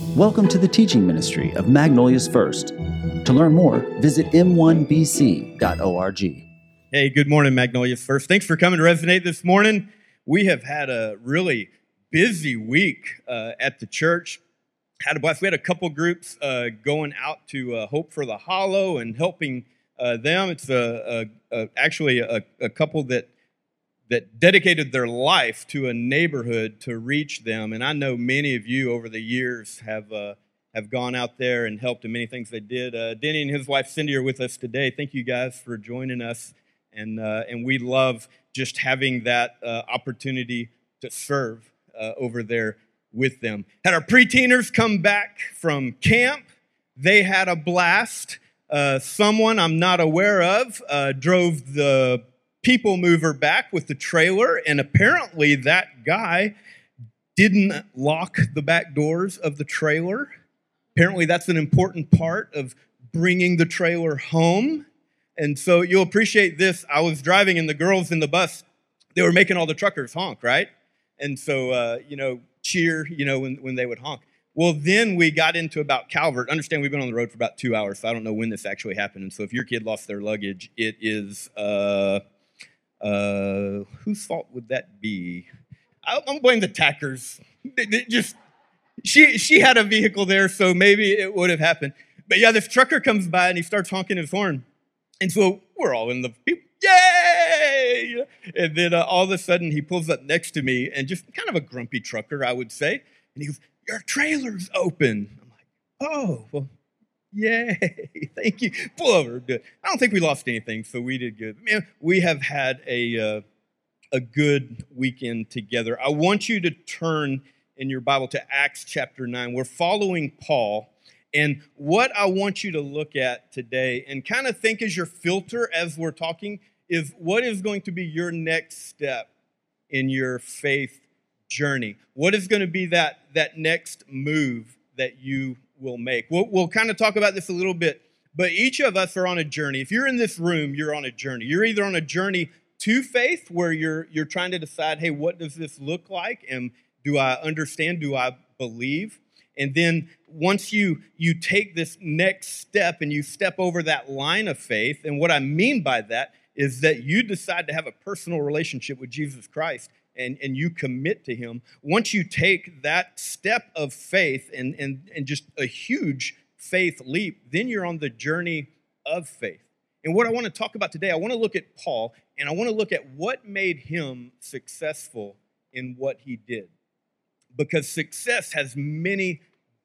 Welcome to the teaching ministry of Magnolia's First. To learn more, visit m1bc.org. Hey, good morning, Magnolia's First. Thanks for coming to Resonate this morning. We have had a really busy week uh, at the church. Had a blast. We had a couple groups uh, going out to uh, Hope for the Hollow and helping uh, them. It's a, a, a actually a, a couple that that dedicated their life to a neighborhood to reach them. And I know many of you over the years have uh, have gone out there and helped in many things they did. Uh, Denny and his wife Cindy are with us today. Thank you guys for joining us, and uh, and we love just having that uh, opportunity to serve uh, over there with them. Had our preteeners come back from camp. They had a blast. Uh, someone I'm not aware of drove the people mover back with the trailer, and apparently that guy didn't lock the back doors of the trailer. Apparently, that's an important part of bringing the trailer home. And so you'll appreciate this. I was driving, and the girls in the bus, they were making all the truckers honk, right? And so, uh, you know, cheer, you know, when, when they would honk. Well, then we got into about Calvert. Understand we've been on the road for about two hours, so I don't know when this actually happened. And so if your kid lost their luggage, it is. Uh, uh, whose fault would that be? I, am blame the tackers. just she she had a vehicle there, so maybe it would have happened. But yeah, this trucker comes by and he starts honking his horn, and so we're all in the yay! And then uh, all of a sudden he pulls up next to me and just kind of a grumpy trucker, I would say, and he goes, "Your trailer's open." I'm like, "Oh, well, Yay! Thank you. Pull over. Good. I don't think we lost anything, so we did good. Man, we have had a uh, a good weekend together. I want you to turn in your Bible to Acts chapter nine. We're following Paul, and what I want you to look at today, and kind of think as your filter as we're talking, is what is going to be your next step in your faith journey. What is going to be that that next move that you will make. We'll, we'll kind of talk about this a little bit, but each of us are on a journey. If you're in this room, you're on a journey. You're either on a journey to faith where you're you're trying to decide, hey, what does this look like? And do I understand? Do I believe? And then once you you take this next step and you step over that line of faith, and what I mean by that is that you decide to have a personal relationship with Jesus Christ and, and you commit to Him, once you take that step of faith and, and, and just a huge faith leap, then you're on the journey of faith. And what I want to talk about today, I want to look at Paul and I want to look at what made him successful in what he did. Because success has many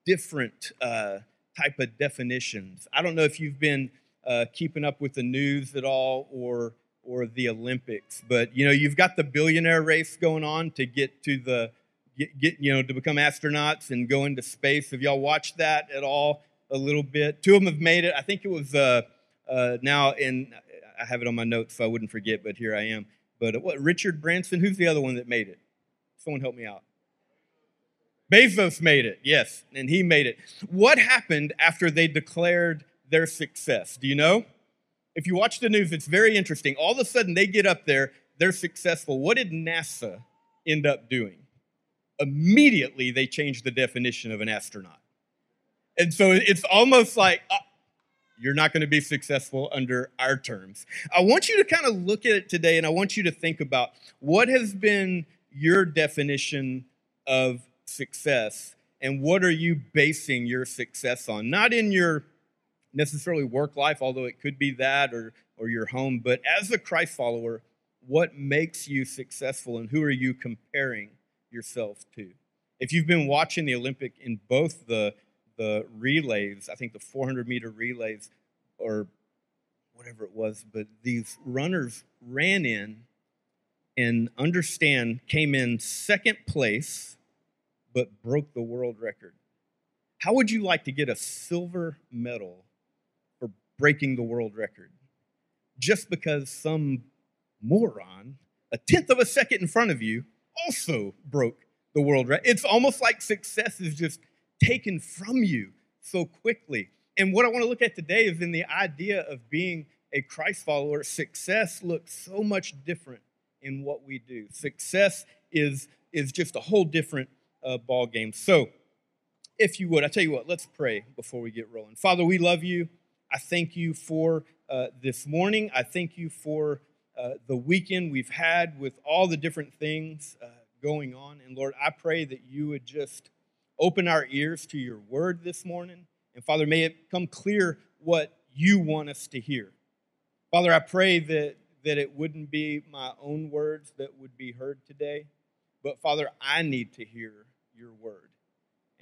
different uh, type of definitions. I don't know if you've been uh, keeping up with the news at all or or the Olympics. But you know, you've got the billionaire race going on to get to the get, get you know to become astronauts and go into space. Have y'all watched that at all? A little bit. Two of them have made it. I think it was uh, uh, now in. I have it on my notes so I wouldn't forget, but here I am. But what Richard Branson? Who's the other one that made it? Someone help me out. Bezos made it, yes, and he made it. What happened after they declared their success? Do you know? If you watch the news, it's very interesting. All of a sudden, they get up there, they're successful. What did NASA end up doing? Immediately, they changed the definition of an astronaut. And so it's almost like, uh, you're not going to be successful under our terms. I want you to kind of look at it today and I want you to think about what has been your definition of success and what are you basing your success on? Not in your necessarily work life, although it could be that or, or your home, but as a Christ follower, what makes you successful and who are you comparing yourself to? If you've been watching the Olympic in both the, the relays, I think the 400 meter relays or whatever it was, but these runners ran in and understand came in second place but broke the world record. How would you like to get a silver medal breaking the world record just because some moron, a tenth of a second in front of you, also broke the world record. It's almost like success is just taken from you so quickly. And what I want to look at today is in the idea of being a Christ follower, success looks so much different in what we do. Success is, is just a whole different uh, ball game. So if you would, I tell you what, let's pray before we get rolling. Father, we love you. I thank you for uh, this morning. I thank you for uh, the weekend we've had with all the different things uh, going on. And Lord, I pray that you would just open our ears to your word this morning. And Father, may it come clear what you want us to hear. Father, I pray that, that it wouldn't be my own words that would be heard today, but Father, I need to hear your word.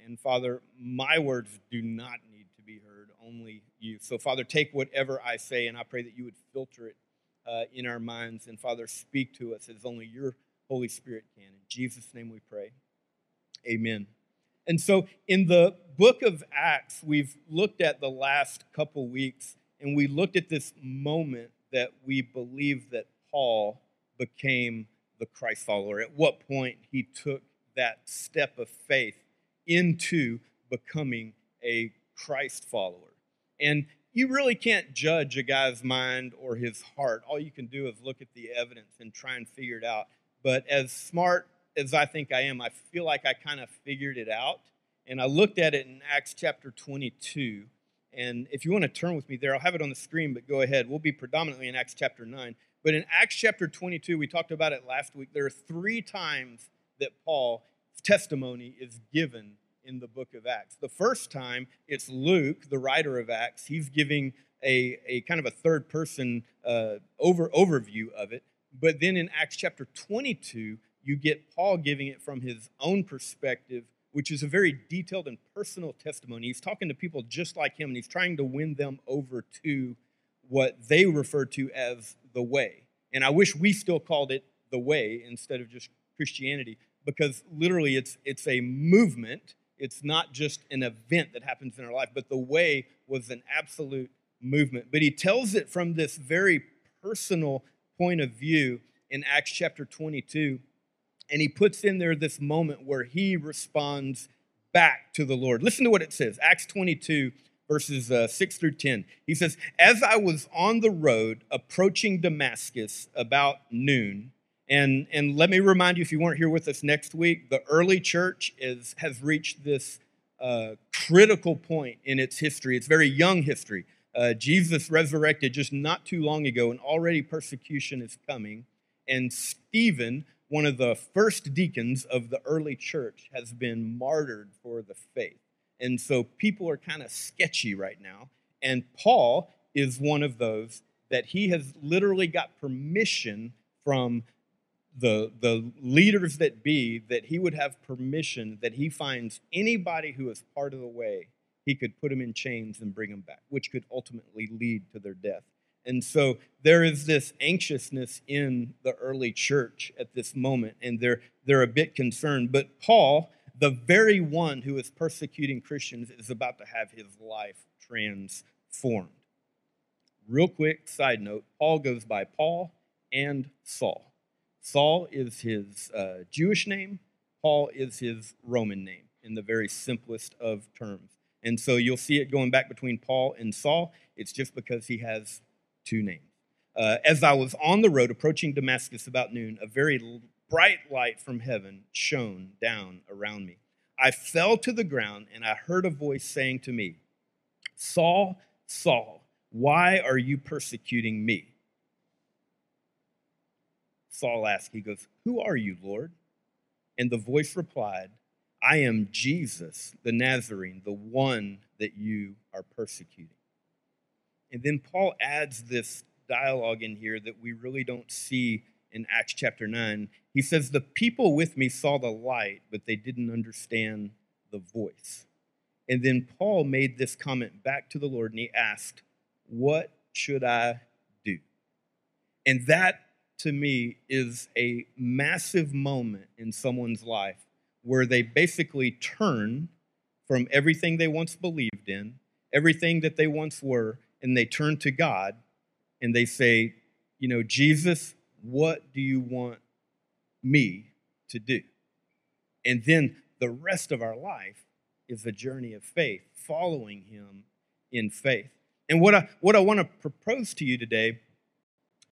And Father, my words do not need to be heard, only you. So, Father, take whatever I say, and I pray that you would filter it uh, in our minds. And, Father, speak to us as only your Holy Spirit can. In Jesus' name we pray. Amen. And so, in the book of Acts, we've looked at the last couple weeks, and we looked at this moment that we believe that Paul became the Christ follower, at what point he took that step of faith into becoming a Christ follower. And you really can't judge a guy's mind or his heart. All you can do is look at the evidence and try and figure it out. But as smart as I think I am, I feel like I kind of figured it out. And I looked at it in Acts chapter 22. And if you want to turn with me there, I'll have it on the screen, but go ahead. We'll be predominantly in Acts chapter 9. But in Acts chapter 22, we talked about it last week. There are three times that Paul's testimony is given in the book of Acts. The first time, it's Luke, the writer of Acts. He's giving a, a kind of a third person uh, over, overview of it. But then in Acts chapter 22, you get Paul giving it from his own perspective, which is a very detailed and personal testimony. He's talking to people just like him, and he's trying to win them over to what they refer to as the way. And I wish we still called it the way instead of just Christianity because literally it's it's a movement. It's not just an event that happens in our life, but the way was an absolute movement. But he tells it from this very personal point of view in Acts chapter 22. And he puts in there this moment where he responds back to the Lord. Listen to what it says Acts 22, verses uh, 6 through 10. He says, As I was on the road approaching Damascus about noon, and, and let me remind you, if you weren't here with us next week, the early church is, has reached this uh, critical point in its history. It's very young history. Uh, Jesus resurrected just not too long ago, and already persecution is coming. And Stephen, one of the first deacons of the early church, has been martyred for the faith. And so people are kind of sketchy right now. And Paul is one of those that he has literally got permission from the, the leaders that be that he would have permission that he finds anybody who is part of the way, he could put him in chains and bring him back, which could ultimately lead to their death. And so there is this anxiousness in the early church at this moment, and they're, they're a bit concerned. But Paul, the very one who is persecuting Christians, is about to have his life transformed. Real quick side note Paul goes by Paul and Saul. Saul is his uh, Jewish name, Paul is his Roman name in the very simplest of terms. And so you'll see it going back between Paul and Saul. It's just because he has two names. Uh, as I was on the road approaching Damascus about noon, a very bright light from heaven shone down around me. I fell to the ground and I heard a voice saying to me, Saul, Saul, why are you persecuting me? Saul asked, he goes, Who are you, Lord? And the voice replied, I am Jesus, the Nazarene, the one that you are persecuting. And then Paul adds this dialogue in here that we really don't see in Acts chapter 9. He says, The people with me saw the light, but they didn't understand the voice. And then Paul made this comment back to the Lord and he asked, What should I do? And that to me is a massive moment in someone's life where they basically turn from everything they once believed in, everything that they once were, and they turn to God and they say, You know, Jesus, what do you want me to do? And then the rest of our life is a journey of faith, following Him in faith. And what I, what I want to propose to you today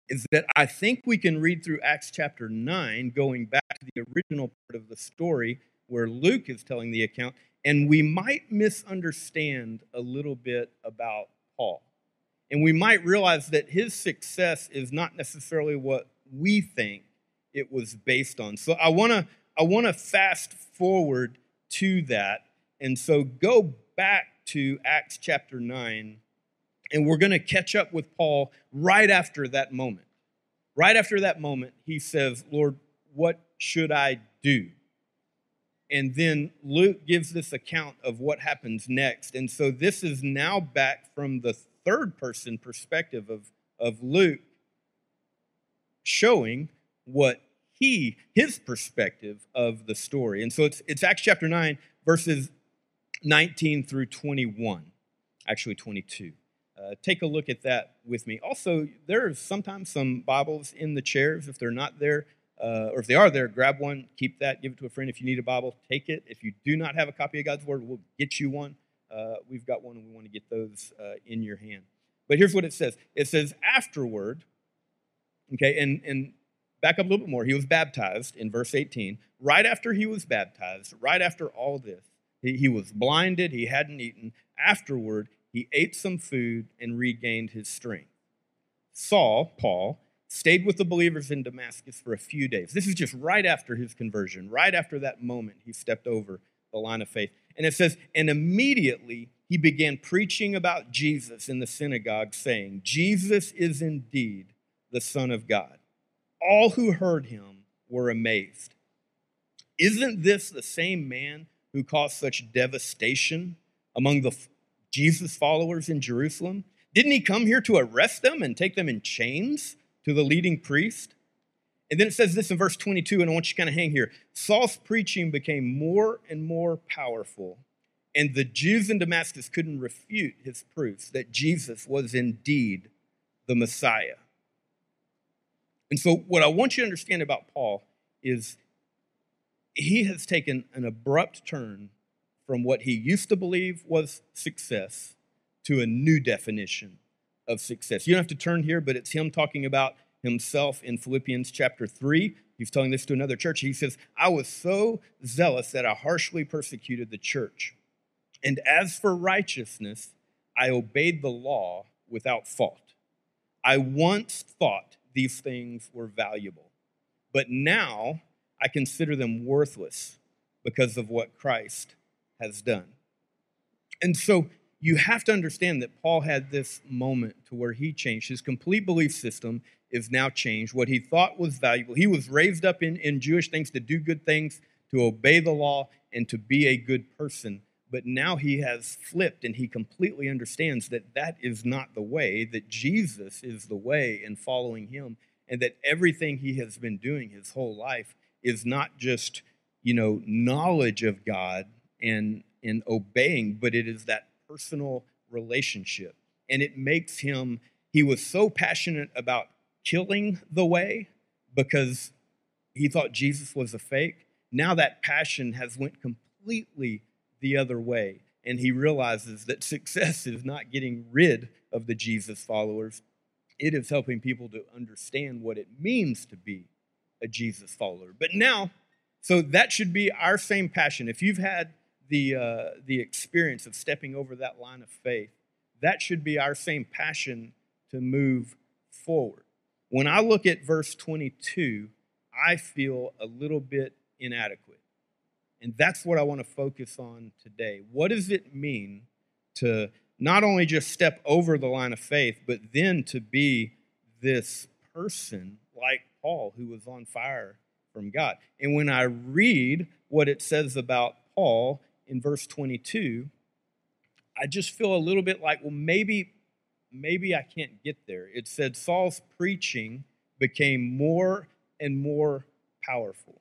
is that I think we can read through Acts chapter 9, going back to the original part of the story where Luke is telling the account, and we might misunderstand a little bit about Paul. And we might realize that his success is not necessarily what we think it was based on. So I want to I want to fast forward to that. And so go back to Acts chapter 9 and we're going to catch up with Paul right after that moment. Right after that moment, he says, "Lord, what should I do?" And then Luke gives this account of what happens next. And so this is now back from the third person perspective of, of Luke, showing what he, his perspective of the story. And so it's, it's Acts chapter 9, verses 19 through 21, actually 22. Uh, take a look at that with me. Also, there are sometimes some Bibles in the chairs. If they're not there, uh, or if they are there, grab one, keep that, give it to a friend. If you need a Bible, take it. If you do not have a copy of God's Word, we'll get you one. Uh, we've got one, and we want to get those uh, in your hand. But here's what it says it says, afterward, okay, and, and back up a little bit more. He was baptized in verse 18. Right after he was baptized, right after all this, he, he was blinded, he hadn't eaten. Afterward, he ate some food and regained his strength. Saul, Paul, stayed with the believers in Damascus for a few days. This is just right after his conversion, right after that moment he stepped over the line of faith. And it says, and immediately he began preaching about Jesus in the synagogue, saying, Jesus is indeed the Son of God. All who heard him were amazed. Isn't this the same man who caused such devastation among the Jesus followers in Jerusalem? Didn't he come here to arrest them and take them in chains to the leading priest? And then it says this in verse 22, and I want you to kind of hang here. Saul's preaching became more and more powerful, and the Jews in Damascus couldn't refute his proofs that Jesus was indeed the Messiah. And so, what I want you to understand about Paul is he has taken an abrupt turn from what he used to believe was success to a new definition of success. You don't have to turn here, but it's him talking about himself in Philippians chapter 3. He's telling this to another church. He says, I was so zealous that I harshly persecuted the church. And as for righteousness, I obeyed the law without fault. I once thought these things were valuable, but now I consider them worthless because of what Christ has done. And so you have to understand that Paul had this moment to where he changed. His complete belief system is now changed. What he thought was valuable, he was raised up in, in Jewish things to do good things, to obey the law, and to be a good person. But now he has flipped and he completely understands that that is not the way, that Jesus is the way in following him, and that everything he has been doing his whole life is not just, you know, knowledge of God and, and obeying, but it is that personal relationship. And it makes him, he was so passionate about killing the way because he thought Jesus was a fake. Now that passion has went completely the other way. And he realizes that success is not getting rid of the Jesus followers, it is helping people to understand what it means to be a Jesus follower. But now, so that should be our same passion. If you've had the, uh, the experience of stepping over that line of faith, that should be our same passion to move forward. When I look at verse 22, I feel a little bit inadequate. And that's what I want to focus on today. What does it mean to not only just step over the line of faith, but then to be this person like Paul who was on fire from God? And when I read what it says about Paul in verse 22, I just feel a little bit like, well, maybe, maybe I can't get there. It said Saul's preaching became more and more powerful.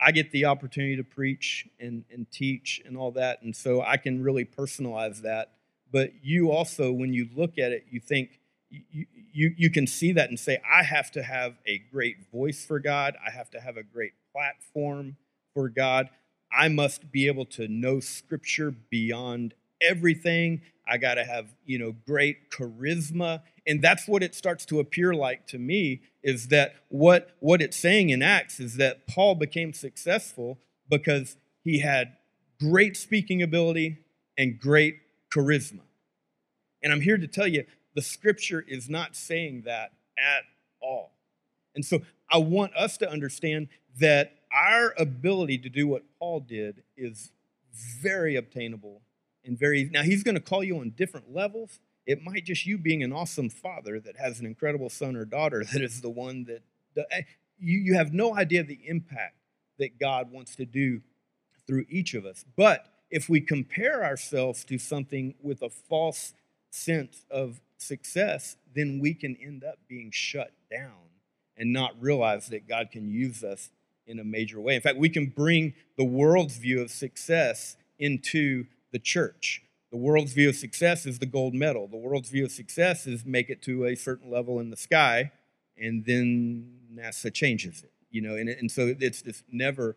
I get the opportunity to preach and, and teach and all that, and so I can really personalize that. But you also, when you look at it, you think, you, you, you can see that and say, I have to have a great voice for God. I have to have a great platform for God. I must be able to know scripture beyond everything. I got to have, you know, great charisma. And that's what it starts to appear like to me is that what what it's saying in Acts is that Paul became successful because he had great speaking ability and great charisma. And I'm here to tell you the scripture is not saying that at all. And so I want us to understand that our ability to do what Paul did is very obtainable and very now he's going to call you on different levels. It might just you being an awesome father that has an incredible son or daughter that is the one that eh, you, you have no idea the impact that god wants to do through each of us. But if we compare ourselves to something with a false sense of success then we can end up being shut down and not realize that god can use us in a major way in fact we can bring the world's view of success into the church. The world's view of success is the gold medal. The world's view of success is make it to a certain level in the sky, and then NASA changes it. You know, and, and so it's this never.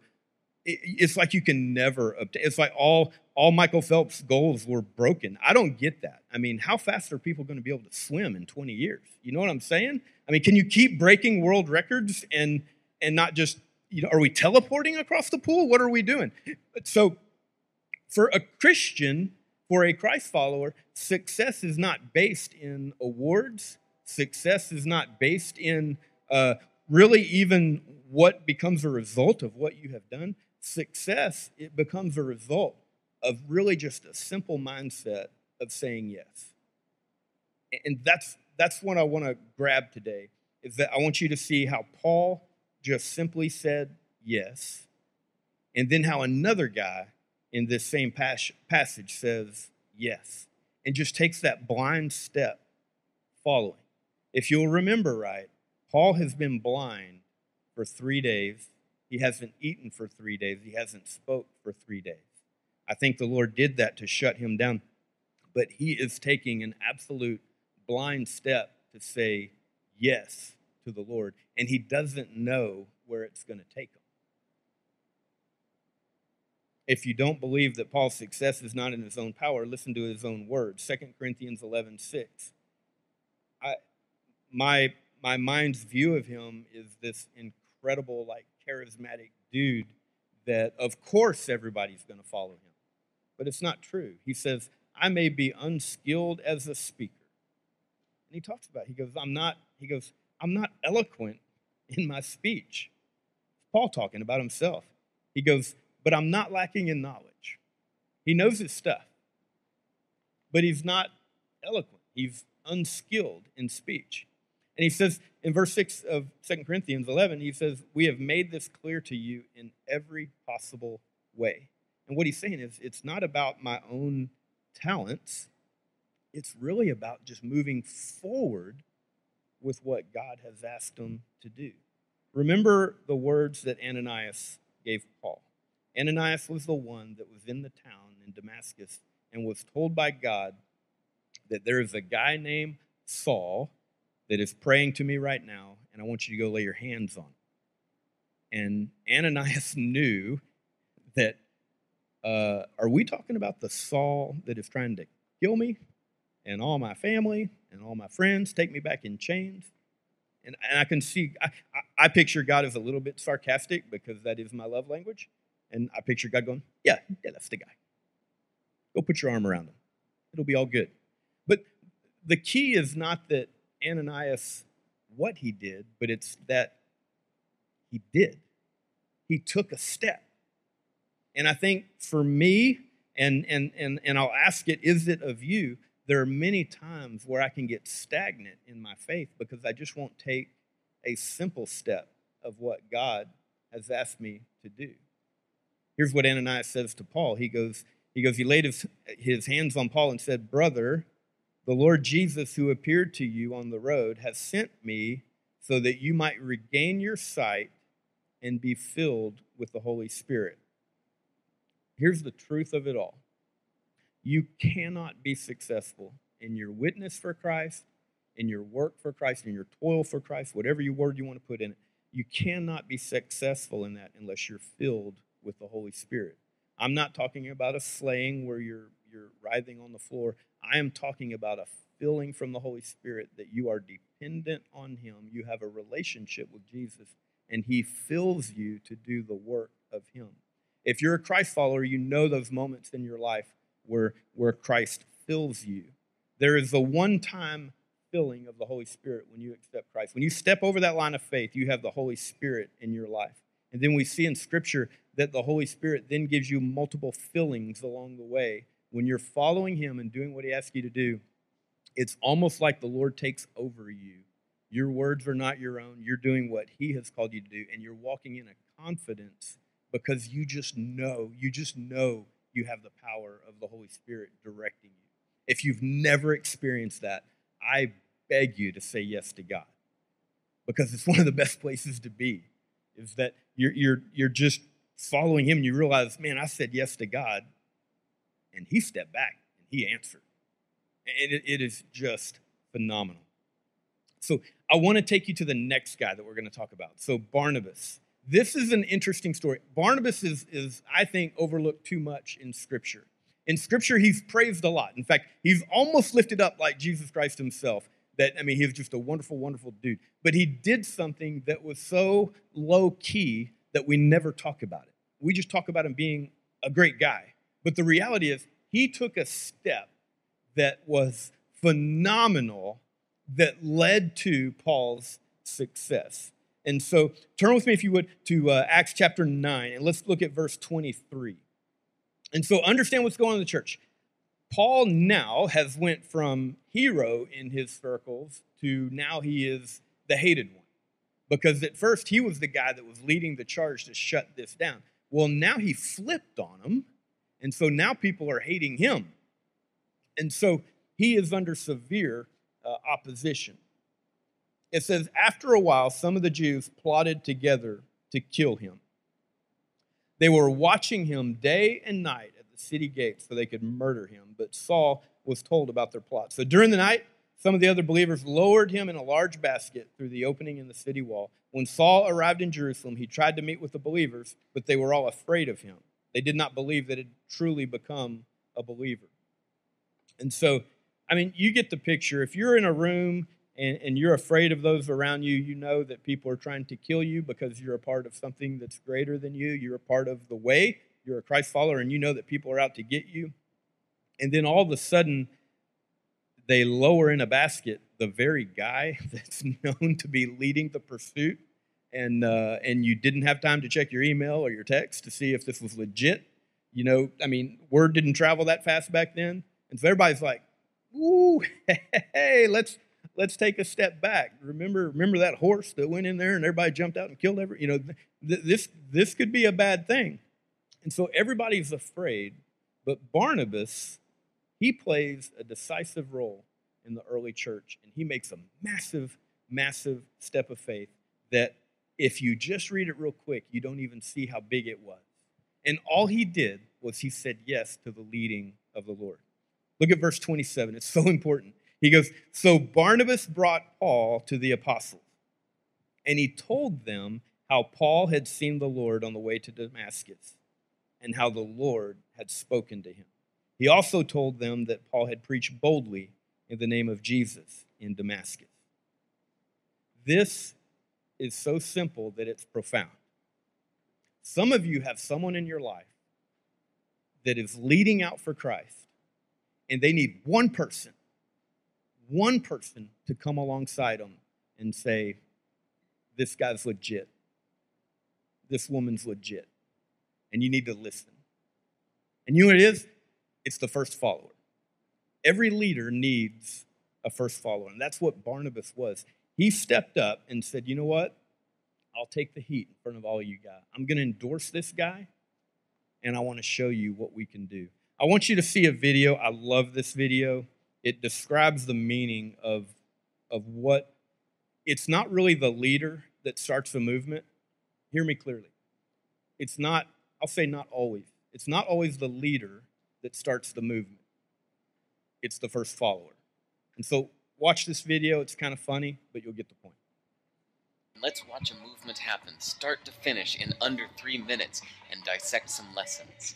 it's like you can never obtain. It's like all all Michael Phelps' goals were broken. I don't get that. I mean, how fast are people going to be able to swim in 20 years? You know what I'm saying? I mean, can you keep breaking world records and and not just you know, are we teleporting across the pool? What are we doing? So for a Christian, for a Christ follower, success is not based in awards. Success is not based in uh, really even what becomes a result of what you have done. Success, it becomes a result of really just a simple mindset of saying yes. And that's, that's what I want to grab today, is that I want you to see how Paul just simply said yes, and then how another guy in this same pas- passage says yes and just takes that blind step following. If you'll remember right, Paul has been blind for three days. He hasn't eaten for three days. He hasn't spoke for three days. I think the Lord did that to shut him down. But he is taking an absolute blind step to say yes to the Lord, and he doesn't know where it's going to take him if you don't believe that Paul's success is not in his own power, listen to his own words. 2 Corinthians 11 6. I, my, my mind's view of him is this incredible, like, charismatic dude that, of course, everybody's going to follow him. But it's not true. He says, I may be unskilled as a speaker. And he talks about, it. he goes, I'm not, he goes, I'm not eloquent in my speech. Paul talking about himself. He goes, but I'm not lacking in knowledge. He knows his stuff, but he's not eloquent. He's unskilled in speech. And he says in verse 6 of 2 Corinthians 11, he says, We have made this clear to you in every possible way. And what he's saying is, it's not about my own talents, it's really about just moving forward with what God has asked him to do. Remember the words that Ananias gave Paul. Ananias was the one that was in the town in Damascus and was told by God that there is a guy named Saul that is praying to me right now, and I want you to go lay your hands on him. And Ananias knew that, uh, are we talking about the Saul that is trying to kill me and all my family and all my friends, take me back in chains? And, and I can see, I, I, I picture God as a little bit sarcastic because that is my love language. And I picture God going, Yeah, yeah, that's the guy. Go put your arm around him. It'll be all good. But the key is not that Ananias, what he did, but it's that he did. He took a step. And I think for me, and, and, and, and I'll ask it, is it of you? There are many times where I can get stagnant in my faith because I just won't take a simple step of what God has asked me to do. Here's what Ananias says to Paul. He goes, he goes, he laid his, his hands on Paul and said, Brother, the Lord Jesus, who appeared to you on the road, has sent me so that you might regain your sight and be filled with the Holy Spirit. Here's the truth of it all you cannot be successful in your witness for Christ, in your work for Christ, in your toil for Christ, whatever you word you want to put in it. You cannot be successful in that unless you're filled with the Holy Spirit. I'm not talking about a slaying where you're you're writhing on the floor. I am talking about a filling from the Holy Spirit that you are dependent on him. You have a relationship with Jesus and he fills you to do the work of him. If you're a Christ follower, you know those moments in your life where, where Christ fills you. There is a one time filling of the Holy Spirit when you accept Christ. When you step over that line of faith, you have the Holy Spirit in your life. And then we see in Scripture that the Holy Spirit then gives you multiple fillings along the way. When you're following Him and doing what He asks you to do, it's almost like the Lord takes over you. Your words are not your own. You're doing what He has called you to do, and you're walking in a confidence because you just know, you just know you have the power of the Holy Spirit directing you. If you've never experienced that, I beg you to say yes to God because it's one of the best places to be. Is that you're you're you're just following Him and you realize, man, I said yes to God, and He stepped back and He answered, and it, it is just phenomenal. So I want to take you to the next guy that we're going to talk about. So Barnabas. This is an interesting story. Barnabas is, is I think, overlooked too much in Scripture. In Scripture, he's praised a lot. In fact, he's almost lifted up like Jesus Christ himself that I mean, he was just a wonderful, wonderful dude. But he did something that was so low key that we never talk about it. We just talk about him being a great guy. But the reality is, he took a step that was phenomenal that led to Paul's success. And so, turn with me, if you would, to uh, Acts chapter 9, and let's look at verse 23. And so, understand what's going on in the church. Paul now has went from hero in his circles to now he is the hated one. Because at first he was the guy that was leading the charge to shut this down. Well, now he flipped on him, and so now people are hating him. And so he is under severe uh, opposition. It says, after a while, some of the Jews plotted together to kill him. They were watching him day and night at the city gates so they could murder him. But Saul was told about their plot. So during the night, some of the other believers lowered him in a large basket through the opening in the city wall. When Saul arrived in Jerusalem, he tried to meet with the believers, but they were all afraid of him. They did not believe that he had truly become a believer. And so, I mean, you get the picture. If you're in a room and, and you're afraid of those around you, you know that people are trying to kill you because you're a part of something that's greater than you. You're a part of the way you're a Christ follower and you know that people are out to get you. And then all of a sudden, they lower in a basket the very guy that's known to be leading the pursuit. And, uh, and you didn't have time to check your email or your text to see if this was legit. You know, I mean, word didn't travel that fast back then. And so everybody's like, ooh, hey, let's let's take a step back. Remember, remember that horse that went in there and everybody jumped out and killed every. You know, th- this this could be a bad thing. And so everybody's afraid, but Barnabas, he plays a decisive role in the early church, and he makes a massive, massive step of faith that if you just read it real quick, you don't even see how big it was. And all he did was he said yes to the leading of the Lord. Look at verse 27. It's so important. He goes, So Barnabas brought Paul to the apostles, and he told them how Paul had seen the Lord on the way to Damascus and how the Lord had spoken to him. He also told them that Paul had preached boldly in the name of Jesus in Damascus. This is so simple that it's profound. Some of you have someone in your life that is leading out for Christ, and they need one person, one person to come alongside them and say, This guy's legit. This woman's legit and you need to listen. And you know what it is? It's the first follower. Every leader needs a first follower, and that's what Barnabas was. He stepped up and said, You know what? I'll take the heat in front of all you guys. I'm going to endorse this guy, and I want to show you what we can do. I want you to see a video. I love this video. It describes the meaning of, of what it's not really the leader that starts the movement. Hear me clearly. It's not I'll say not always. It's not always the leader that starts the movement, it's the first follower. And so, watch this video. It's kind of funny, but you'll get the point. Let's watch a movement happen, start to finish, in under three minutes and dissect some lessons.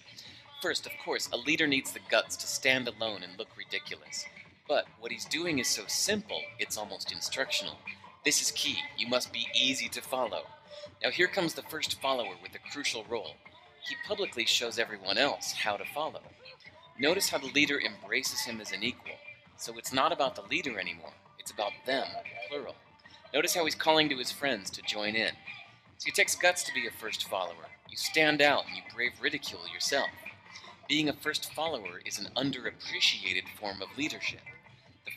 First, of course, a leader needs the guts to stand alone and look ridiculous. But what he's doing is so simple, it's almost instructional. This is key. You must be easy to follow. Now, here comes the first follower with a crucial role. he publicly shows everyone else how to follow. Notice how the leader embraces him as an equal. So it's not about the leader anymore, it's about them, plural. Notice how he's calling to his friends to join in. So it takes guts to be a first follower. You stand out and you brave ridicule yourself. Being a first follower is an underappreciated form of leadership.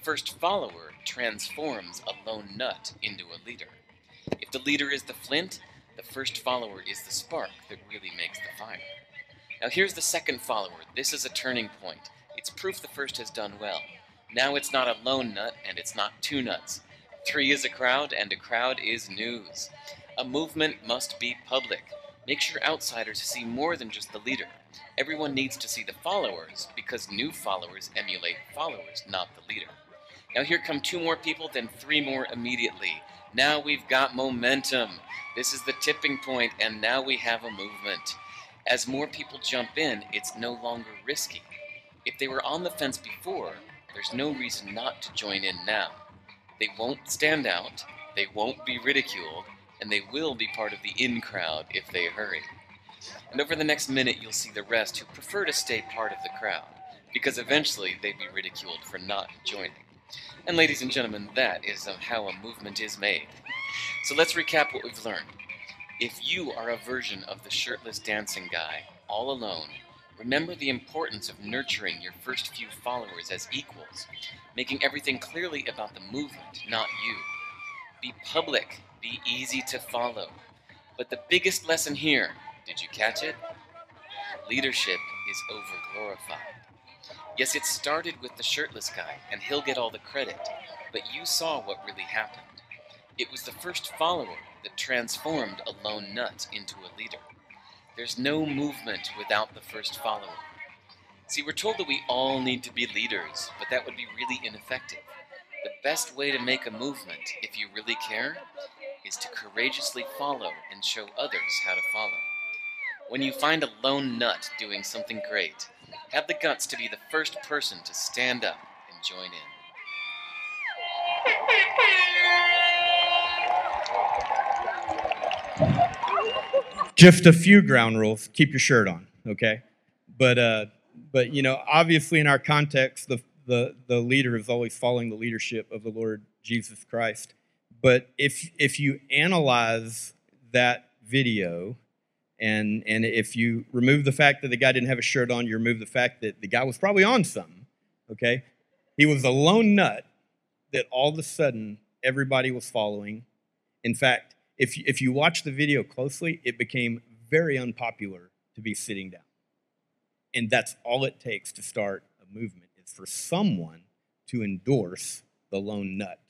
First follower transforms a lone nut into a leader. If the leader is the flint, the first follower is the spark that really makes the fire. Now here's the second follower. This is a turning point. It's proof the first has done well. Now it's not a lone nut and it's not two nuts. Three is a crowd and a crowd is news. A movement must be public. Make sure outsiders see more than just the leader. Everyone needs to see the followers because new followers emulate followers, not the leader. Now here come two more people, then three more immediately. Now we've got momentum. This is the tipping point, and now we have a movement. As more people jump in, it's no longer risky. If they were on the fence before, there's no reason not to join in now. They won't stand out, they won't be ridiculed, and they will be part of the in crowd if they hurry. And over the next minute, you'll see the rest who prefer to stay part of the crowd, because eventually they'd be ridiculed for not joining. And ladies and gentlemen, that is how a movement is made. So let's recap what we've learned. If you are a version of the shirtless dancing guy, all alone, remember the importance of nurturing your first few followers as equals, making everything clearly about the movement, not you. Be public, be easy to follow. But the biggest lesson here did you catch it? Leadership is overglorified. Yes, it started with the shirtless guy, and he'll get all the credit, but you saw what really happened. It was the first follower that transformed a lone nut into a leader. There's no movement without the first follower. See, we're told that we all need to be leaders, but that would be really ineffective. The best way to make a movement, if you really care, is to courageously follow and show others how to follow. When you find a lone nut doing something great, have the guts to be the first person to stand up and join in. Just a few ground rules. Keep your shirt on, okay? But uh, but you know, obviously in our context, the the the leader is always following the leadership of the Lord Jesus Christ. But if if you analyze that video and, and if you remove the fact that the guy didn't have a shirt on, you remove the fact that the guy was probably on something, okay? He was a lone nut that all of a sudden everybody was following. In fact, if, if you watch the video closely, it became very unpopular to be sitting down. And that's all it takes to start a movement is for someone to endorse the lone nut.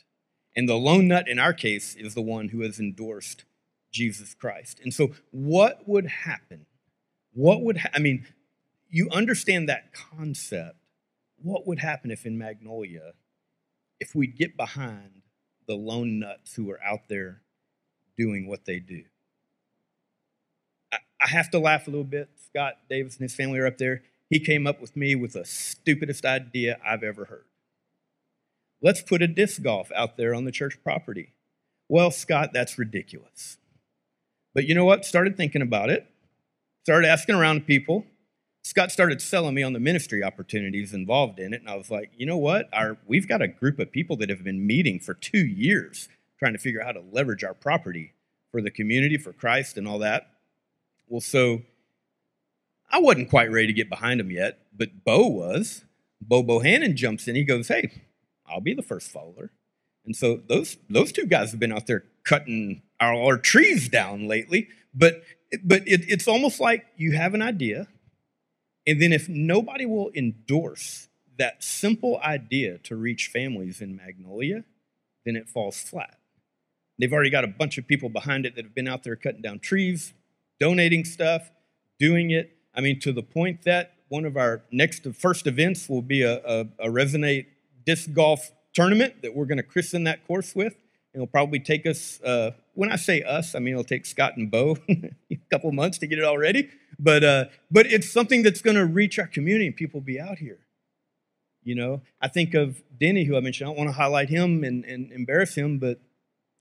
And the lone nut in our case is the one who has endorsed Jesus Christ. And so, what would happen? What would, ha- I mean, you understand that concept. What would happen if in Magnolia, if we'd get behind the lone nuts who are out there doing what they do? I, I have to laugh a little bit. Scott Davis and his family are up there. He came up with me with the stupidest idea I've ever heard. Let's put a disc golf out there on the church property. Well, Scott, that's ridiculous. But you know what? Started thinking about it, started asking around people. Scott started selling me on the ministry opportunities involved in it, and I was like, you know what? Our, we've got a group of people that have been meeting for two years trying to figure out how to leverage our property for the community, for Christ, and all that. Well, so I wasn't quite ready to get behind him yet, but Bo was. Bo Bohannon jumps in. He goes, "Hey, I'll be the first follower." And so those those two guys have been out there cutting our, our trees down lately. But but it, it's almost like you have an idea, and then if nobody will endorse that simple idea to reach families in Magnolia, then it falls flat. They've already got a bunch of people behind it that have been out there cutting down trees, donating stuff, doing it. I mean, to the point that one of our next first events will be a, a, a Resonate disc golf tournament that we're going to christen that course with. It'll probably take us, uh, when I say us, I mean it'll take Scott and Bo a couple months to get it all ready. But, uh, but it's something that's going to reach our community and people will be out here. You know, I think of Denny, who I mentioned. I don't want to highlight him and, and embarrass him, but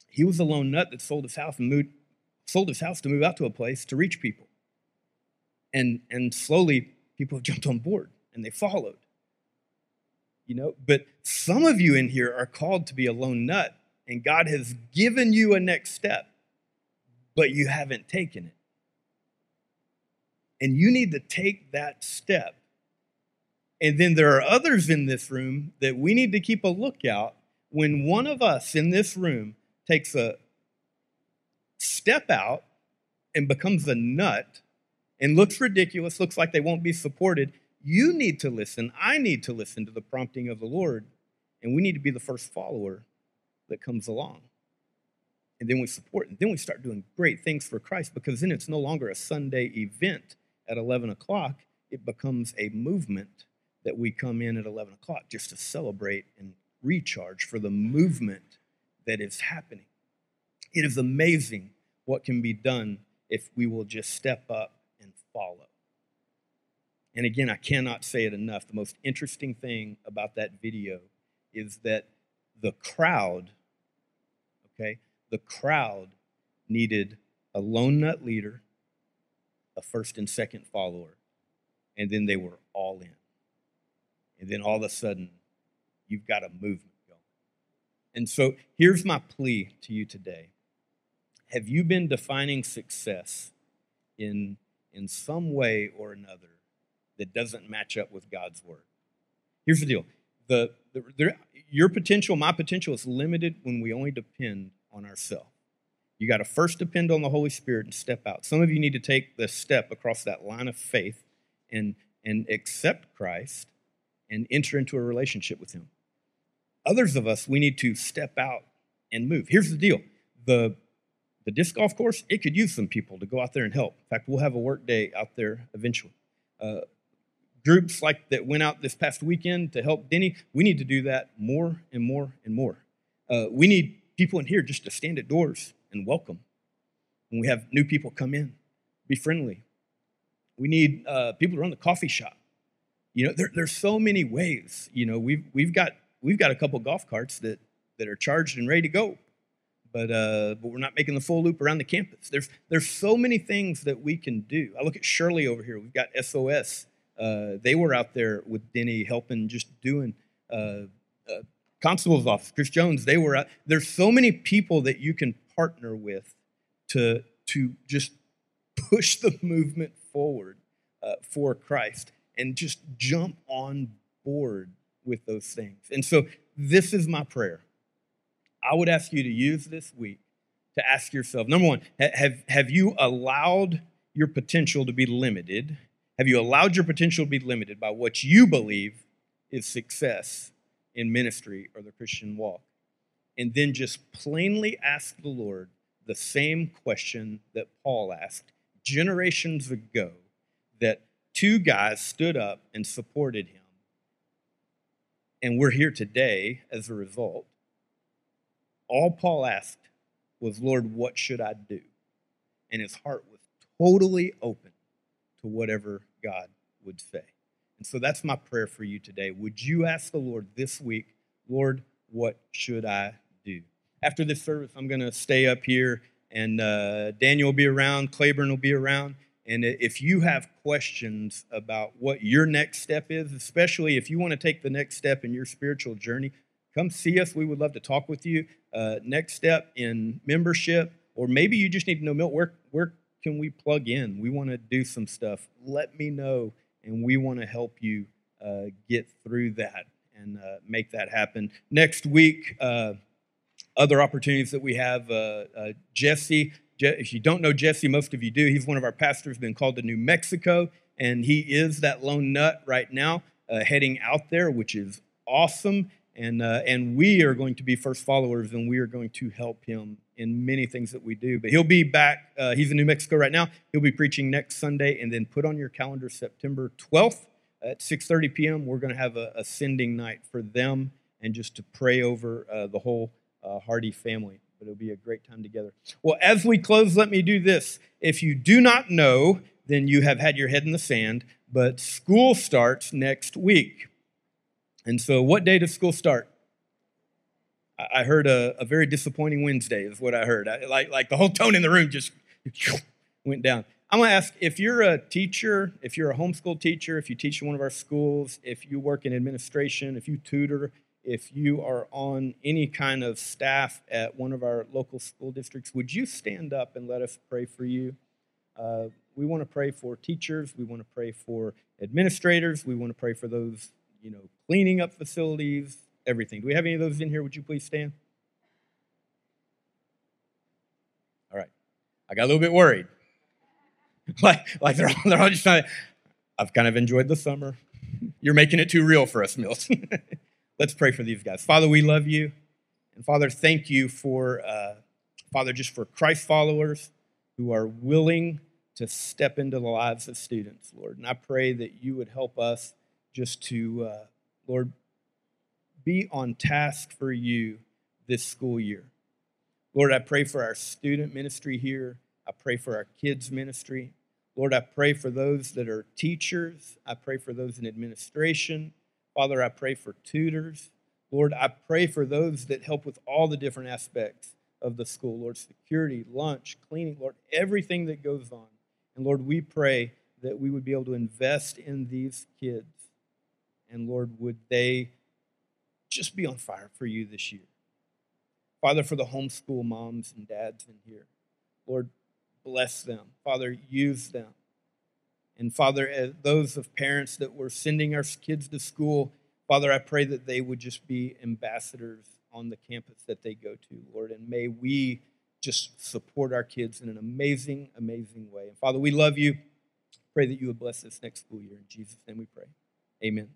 he was a lone nut that sold his house and moved, sold his house to move out to a place to reach people. And, and slowly, people have jumped on board and they followed. You know, but some of you in here are called to be a lone nut, and God has given you a next step, but you haven't taken it. And you need to take that step. And then there are others in this room that we need to keep a lookout when one of us in this room takes a step out and becomes a nut and looks ridiculous, looks like they won't be supported, you need to listen. I need to listen to the prompting of the Lord. And we need to be the first follower that comes along. And then we support, and then we start doing great things for Christ because then it's no longer a Sunday event at 11 o'clock. It becomes a movement that we come in at 11 o'clock just to celebrate and recharge for the movement that is happening. It is amazing what can be done if we will just step up and follow. And again, I cannot say it enough. The most interesting thing about that video is that the crowd, okay, the crowd needed a lone nut leader, a first and second follower, and then they were all in. And then all of a sudden, you've got a movement going. And so here's my plea to you today Have you been defining success in, in some way or another that doesn't match up with God's word. Here's the deal the, the, the, your potential, my potential is limited when we only depend on ourselves. You got to first depend on the Holy Spirit and step out. Some of you need to take the step across that line of faith and, and accept Christ and enter into a relationship with Him. Others of us, we need to step out and move. Here's the deal the, the disc golf course, it could use some people to go out there and help. In fact, we'll have a work day out there eventually. Uh, groups like that went out this past weekend to help Denny, we need to do that more and more and more. Uh, we need people in here just to stand at doors and welcome. When we have new people come in, be friendly. We need uh, people to run the coffee shop. You know, there, there's so many ways. You know, we've we've got we've got a couple golf carts that that are charged and ready to go, but uh, but we're not making the full loop around the campus. There's there's so many things that we can do. I look at Shirley over here. We've got SOS they were out there with Denny helping, just doing uh, uh, constable's office. Chris Jones, they were out. There's so many people that you can partner with to to just push the movement forward uh, for Christ and just jump on board with those things. And so this is my prayer. I would ask you to use this week to ask yourself number one, have, have you allowed your potential to be limited? Have you allowed your potential to be limited by what you believe is success in ministry or the Christian walk? And then just plainly ask the Lord the same question that Paul asked generations ago that two guys stood up and supported him. And we're here today as a result. All Paul asked was, Lord, what should I do? And his heart was totally open to whatever God would say. And so that's my prayer for you today. Would you ask the Lord this week, Lord, what should I do? After this service, I'm going to stay up here, and uh, Daniel will be around, Claiborne will be around. And if you have questions about what your next step is, especially if you want to take the next step in your spiritual journey, come see us. We would love to talk with you. Uh, next step in membership, or maybe you just need to know where, where can we plug in? We want to do some stuff. Let me know, and we want to help you uh, get through that and uh, make that happen. Next week, uh, other opportunities that we have. Uh, uh, Jesse, Je- if you don't know Jesse, most of you do. He's one of our pastors, been called to New Mexico, and he is that lone nut right now, uh, heading out there, which is awesome. And, and we are going to be first followers, and we are going to help him in many things that we do. But he'll be back. Uh, he's in New Mexico right now. He'll be preaching next Sunday, and then put on your calendar September 12th at 6:30 p.m. We're going to have a, a, sending night for them, and just to pray over uh, the whole uh, Hardy family. But it'll be a great time together. Well, as we close, let me do this. If you do not know, then you have had your head in the sand. But school starts next week, and so what day does school start? I heard a, a, very disappointing Wednesday, is what I heard. I, like, like the whole tone in the room just went down. I'm going to ask if you're a teacher, if you're a homeschool teacher, if you teach in one of our schools, if you work in administration, if you tutor, if you are on any kind of staff at one of our local school districts, would you stand up and let us pray for you? Uh, we want to pray for teachers. We want to pray for administrators. We want to pray for those, you know, cleaning up facilities, everything. Do we have any of those in here? Would you please stand? All right. I got a little bit worried. like, like they're all, they're all just trying to, I've kind of enjoyed the summer. You're making it too real for us, Mills. Let's pray for these guys. Father, we love you. And Father, thank you for, uh, Father, just for Christ followers who are willing to step into the lives of students, Lord. And I pray that you would help us just to, uh, Lord, be on task for you this school year. Lord, I pray for our student ministry here. I pray for our kids' ministry. Lord, I pray for those that are teachers. I pray for those in administration. Father, I pray for tutors. Lord, I pray for those that help with all the different aspects of the school. Lord, security, lunch, cleaning, Lord, everything that goes on. And Lord, we pray that we would be able to invest in these kids. And Lord, would they just be on fire for you this year? Father, for the homeschool moms and dads in here, Lord, bless them. Father, use them. And Father, as those of parents that were sending our kids to school, Father, I pray that they would just be ambassadors on the campus that they go to, Lord. And may we just support our kids in an amazing, amazing way. And Father, we love you. Pray that you would bless this next school year. In Jesus' name we pray. Amen.